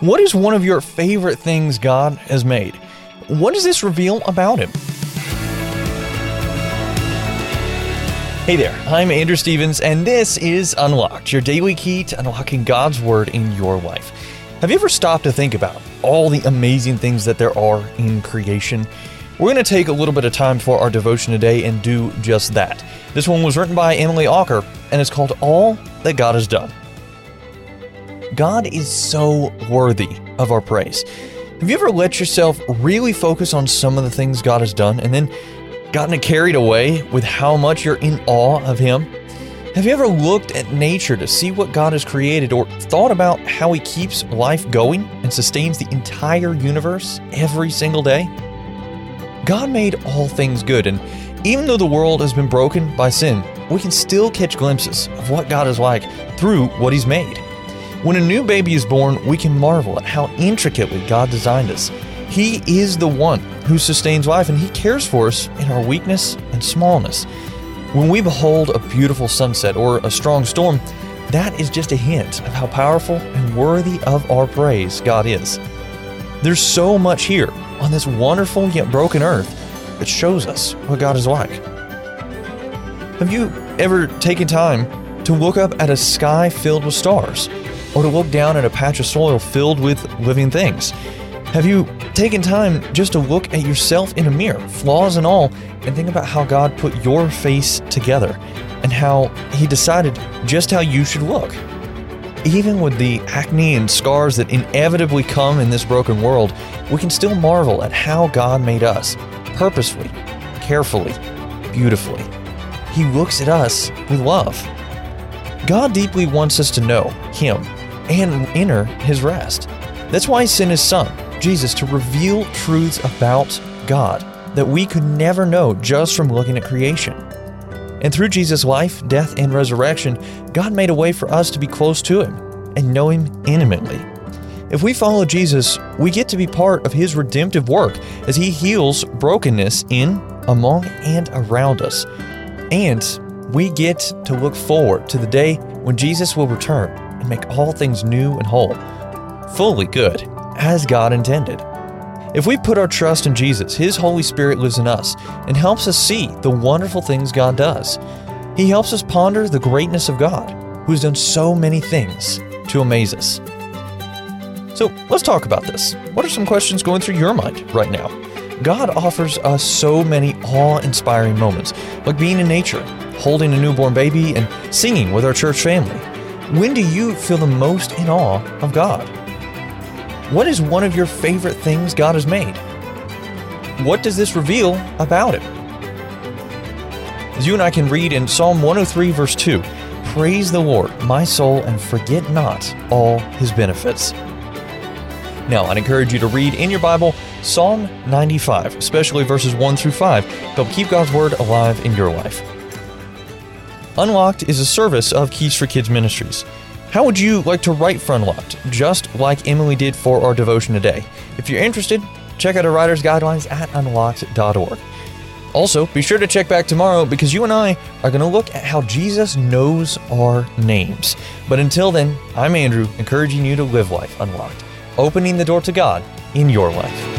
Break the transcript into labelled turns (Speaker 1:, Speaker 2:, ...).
Speaker 1: What is one of your favorite things God has made? What does this reveal about Him? Hey there, I'm Andrew Stevens, and this is Unlocked, your daily key to unlocking God's Word in your life. Have you ever stopped to think about all the amazing things that there are in creation? We're going to take a little bit of time for our devotion today and do just that. This one was written by Emily Acker, and it's called All That God Has Done. God is so worthy of our praise. Have you ever let yourself really focus on some of the things God has done and then gotten carried away with how much you're in awe of Him? Have you ever looked at nature to see what God has created or thought about how He keeps life going and sustains the entire universe every single day? God made all things good, and even though the world has been broken by sin, we can still catch glimpses of what God is like through what He's made. When a new baby is born, we can marvel at how intricately God designed us. He is the one who sustains life, and He cares for us in our weakness and smallness. When we behold a beautiful sunset or a strong storm, that is just a hint of how powerful and worthy of our praise God is. There's so much here on this wonderful yet broken earth that shows us what God is like. Have you ever taken time to look up at a sky filled with stars? Or to look down at a patch of soil filled with living things? Have you taken time just to look at yourself in a mirror, flaws and all, and think about how God put your face together and how He decided just how you should look? Even with the acne and scars that inevitably come in this broken world, we can still marvel at how God made us purposefully, carefully, beautifully. He looks at us with love. God deeply wants us to know Him and enter his rest. That's why he sent his son, Jesus, to reveal truths about God that we could never know just from looking at creation. And through Jesus' life, death, and resurrection, God made a way for us to be close to him and know him intimately. If we follow Jesus, we get to be part of his redemptive work as he heals brokenness in, among, and around us. And we get to look forward to the day when Jesus will return and make all things new and whole, fully good, as God intended. If we put our trust in Jesus, His Holy Spirit lives in us and helps us see the wonderful things God does. He helps us ponder the greatness of God, who has done so many things to amaze us. So let's talk about this. What are some questions going through your mind right now? God offers us so many awe inspiring moments, like being in nature, holding a newborn baby, and singing with our church family. When do you feel the most in awe of God? What is one of your favorite things God has made? What does this reveal about Him? As you and I can read in Psalm 103, verse 2 Praise the Lord, my soul, and forget not all His benefits. Now, I'd encourage you to read in your Bible Psalm 95, especially verses 1 through 5, to help keep God's Word alive in your life. Unlocked is a service of Keys for Kids Ministries. How would you like to write for Unlocked, just like Emily did for our devotion today? If you're interested, check out our writer's guidelines at unlocked.org. Also, be sure to check back tomorrow because you and I are going to look at how Jesus knows our names. But until then, I'm Andrew, encouraging you to live life unlocked, opening the door to God in your life.